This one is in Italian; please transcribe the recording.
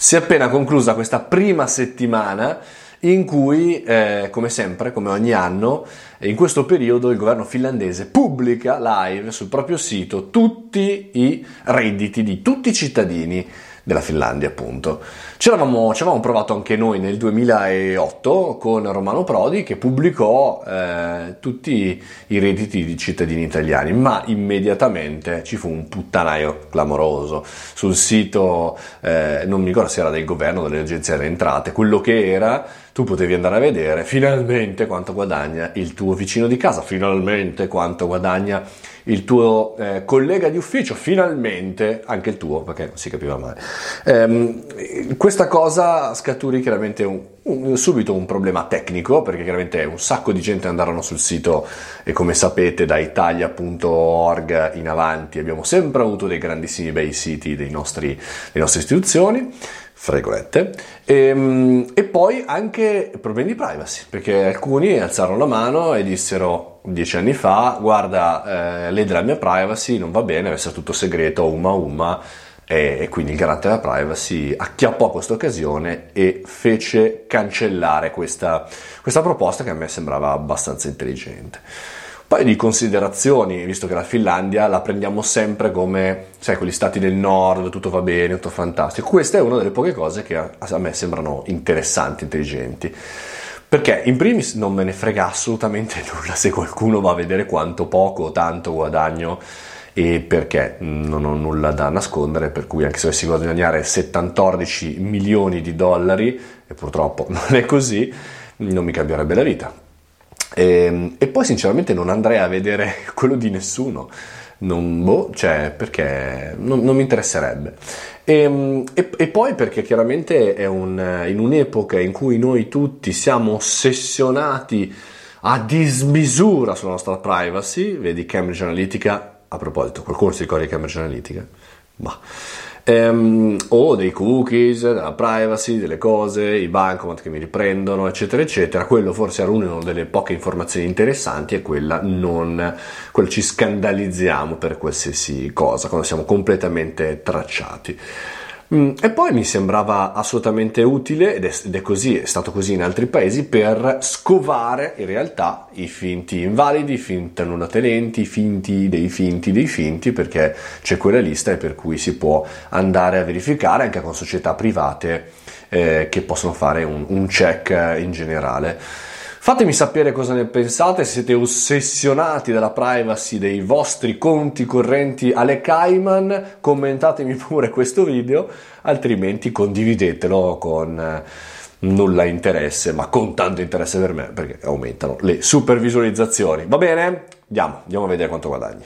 Si è appena conclusa questa prima settimana in cui, eh, come sempre, come ogni anno, in questo periodo il governo finlandese pubblica live sul proprio sito tutti i redditi di tutti i cittadini della Finlandia, appunto. Ci avevamo, provato anche noi nel 2008 con Romano Prodi che pubblicò eh, tutti i redditi di cittadini italiani, ma immediatamente ci fu un puttanaio clamoroso sul sito, eh, non mi ricordo se era del governo, dell'agenzia delle entrate, quello che era, tu potevi andare a vedere finalmente quanto guadagna il tuo vicino di casa, finalmente quanto guadagna il tuo eh, collega di ufficio, finalmente anche il tuo, perché non si capiva mai. Ehm, questa cosa scaturì chiaramente un, un, subito un problema tecnico, perché chiaramente un sacco di gente andarono sul sito e come sapete da italia.org in avanti abbiamo sempre avuto dei grandissimi bei siti dei nostri, delle nostre istituzioni fregolette, e, ehm, e, poi anche problemi di privacy, perché alcuni alzarono la mano e dissero dieci anni fa, guarda, eh, ledere la mia privacy non va bene, deve essere tutto segreto, uma uma, e, e quindi il garante della privacy acchiappò questa occasione e fece cancellare questa, questa proposta che a me sembrava abbastanza intelligente paio di considerazioni, visto che la Finlandia la prendiamo sempre come, sai, quegli stati del nord, tutto va bene, tutto fantastico. Questa è una delle poche cose che a, me sembrano interessanti, intelligenti. Perché in primis non me ne frega assolutamente nulla se qualcuno va a vedere quanto poco o tanto guadagno e perché non ho nulla da nascondere, per cui anche se dovessi guadagnare 74 milioni di dollari, e purtroppo non è così, non mi cambierebbe la vita e, ehm, e, poi sinceramente non andrei a vedere quello di nessuno, non, boh, cioè, perché non, non mi interesserebbe. E, ehm, e, e, poi perché chiaramente è un, in un'epoca in cui noi tutti siamo ossessionati a dismisura sulla nostra privacy, vedi Cambridge Analytica, a proposito, qualcuno si ricorda di Cambridge Analytica? Bah ehm, o dei cookies, della privacy, delle cose, i bancomat che mi riprendono, eccetera, eccetera. Quello forse era una delle poche informazioni interessanti e quella non, quello ci scandalizziamo per qualsiasi cosa, quando siamo completamente tracciati. Mm, e poi mi sembrava assolutamente utile, ed è, ed è, così, è stato così in altri paesi, per scovare in realtà i finti invalidi, i finti non attenenti, i finti dei finti dei finti, perché c'è quella lista e per cui si può andare a verificare anche con società private eh, che possono fare un, un check in generale. Fatemi sapere cosa ne pensate, siete ossessionati dalla privacy dei vostri conti correnti alle Cayman, commentatemi pure questo video, altrimenti condividetelo con eh, nulla interesse, ma con tanto interesse per me, perché aumentano le super visualizzazioni. Va bene? Andiamo, andiamo a vedere quanto guadagni.